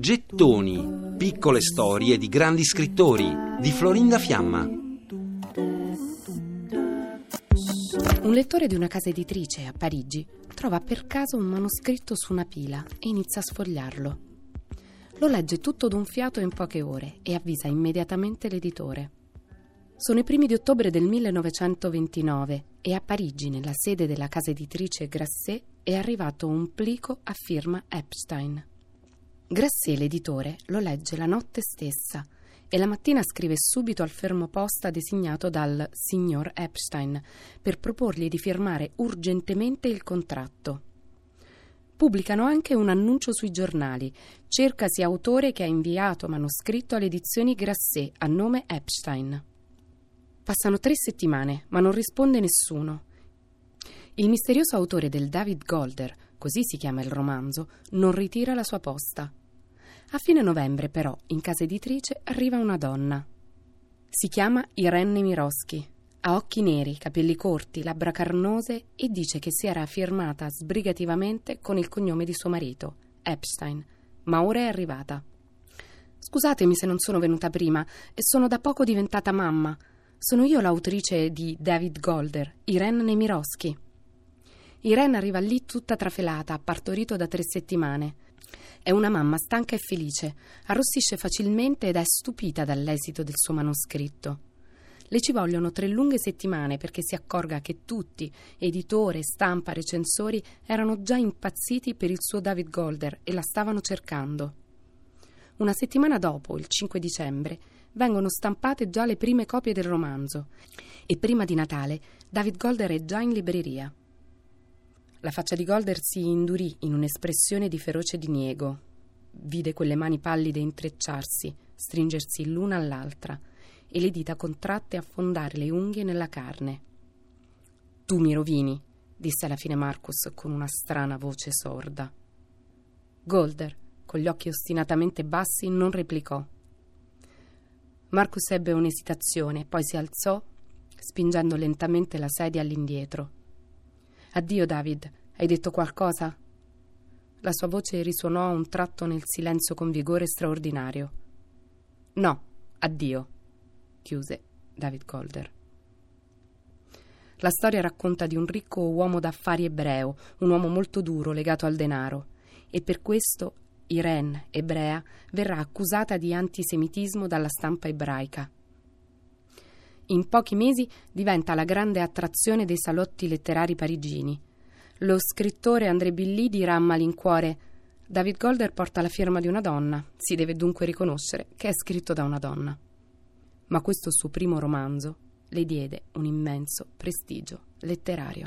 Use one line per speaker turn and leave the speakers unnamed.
Gettoni, piccole storie di grandi scrittori di Florinda Fiamma.
Un lettore di una casa editrice a Parigi trova per caso un manoscritto su una pila e inizia a sfogliarlo. Lo legge tutto d'un fiato in poche ore e avvisa immediatamente l'editore. Sono i primi di ottobre del 1929 e a Parigi, nella sede della casa editrice Grasset, è arrivato un plico a firma Epstein. Grasset, l'editore, lo legge la notte stessa e la mattina scrive subito al fermo posta designato dal signor Epstein per proporgli di firmare urgentemente il contratto. Pubblicano anche un annuncio sui giornali. Cercasi autore che ha inviato manoscritto alle edizioni Grasset a nome Epstein. Passano tre settimane, ma non risponde nessuno. Il misterioso autore del David Golder, così si chiama il romanzo, non ritira la sua posta. A fine novembre, però, in casa editrice arriva una donna. Si chiama Irene Miroschi. Ha occhi neri, capelli corti, labbra carnose e dice che si era firmata sbrigativamente con il cognome di suo marito, Epstein, ma ora è arrivata. Scusatemi se non sono venuta prima, sono da poco diventata mamma. Sono io l'autrice di David Golder, Irene Nemirovsky. Irene arriva lì tutta trafelata, partorito da tre settimane. È una mamma stanca e felice, arrossisce facilmente ed è stupita dall'esito del suo manoscritto. Le ci vogliono tre lunghe settimane perché si accorga che tutti, editore, stampa, recensori, erano già impazziti per il suo David Golder e la stavano cercando. Una settimana dopo, il 5 dicembre, vengono stampate già le prime copie del romanzo e prima di Natale David Golder è già in libreria. La faccia di Golder si indurì in un'espressione di feroce diniego. Vide quelle mani pallide intrecciarsi, stringersi l'una all'altra e le dita contratte affondare le unghie nella carne. Tu mi rovini, disse alla fine Marcus con una strana voce sorda. Golder, con gli occhi ostinatamente bassi, non replicò. Marcus ebbe un'esitazione, poi si alzò, spingendo lentamente la sedia all'indietro. Addio, David, hai detto qualcosa? La sua voce risuonò a un tratto nel silenzio con vigore straordinario. No, addio, chiuse David Golder. La storia racconta di un ricco uomo d'affari ebreo, un uomo molto duro legato al denaro, e per questo Irene, ebrea, verrà accusata di antisemitismo dalla stampa ebraica. In pochi mesi diventa la grande attrazione dei salotti letterari parigini. Lo scrittore André Billy dirà a malincuore David Golder porta la firma di una donna, si deve dunque riconoscere che è scritto da una donna. Ma questo suo primo romanzo le diede un immenso prestigio letterario.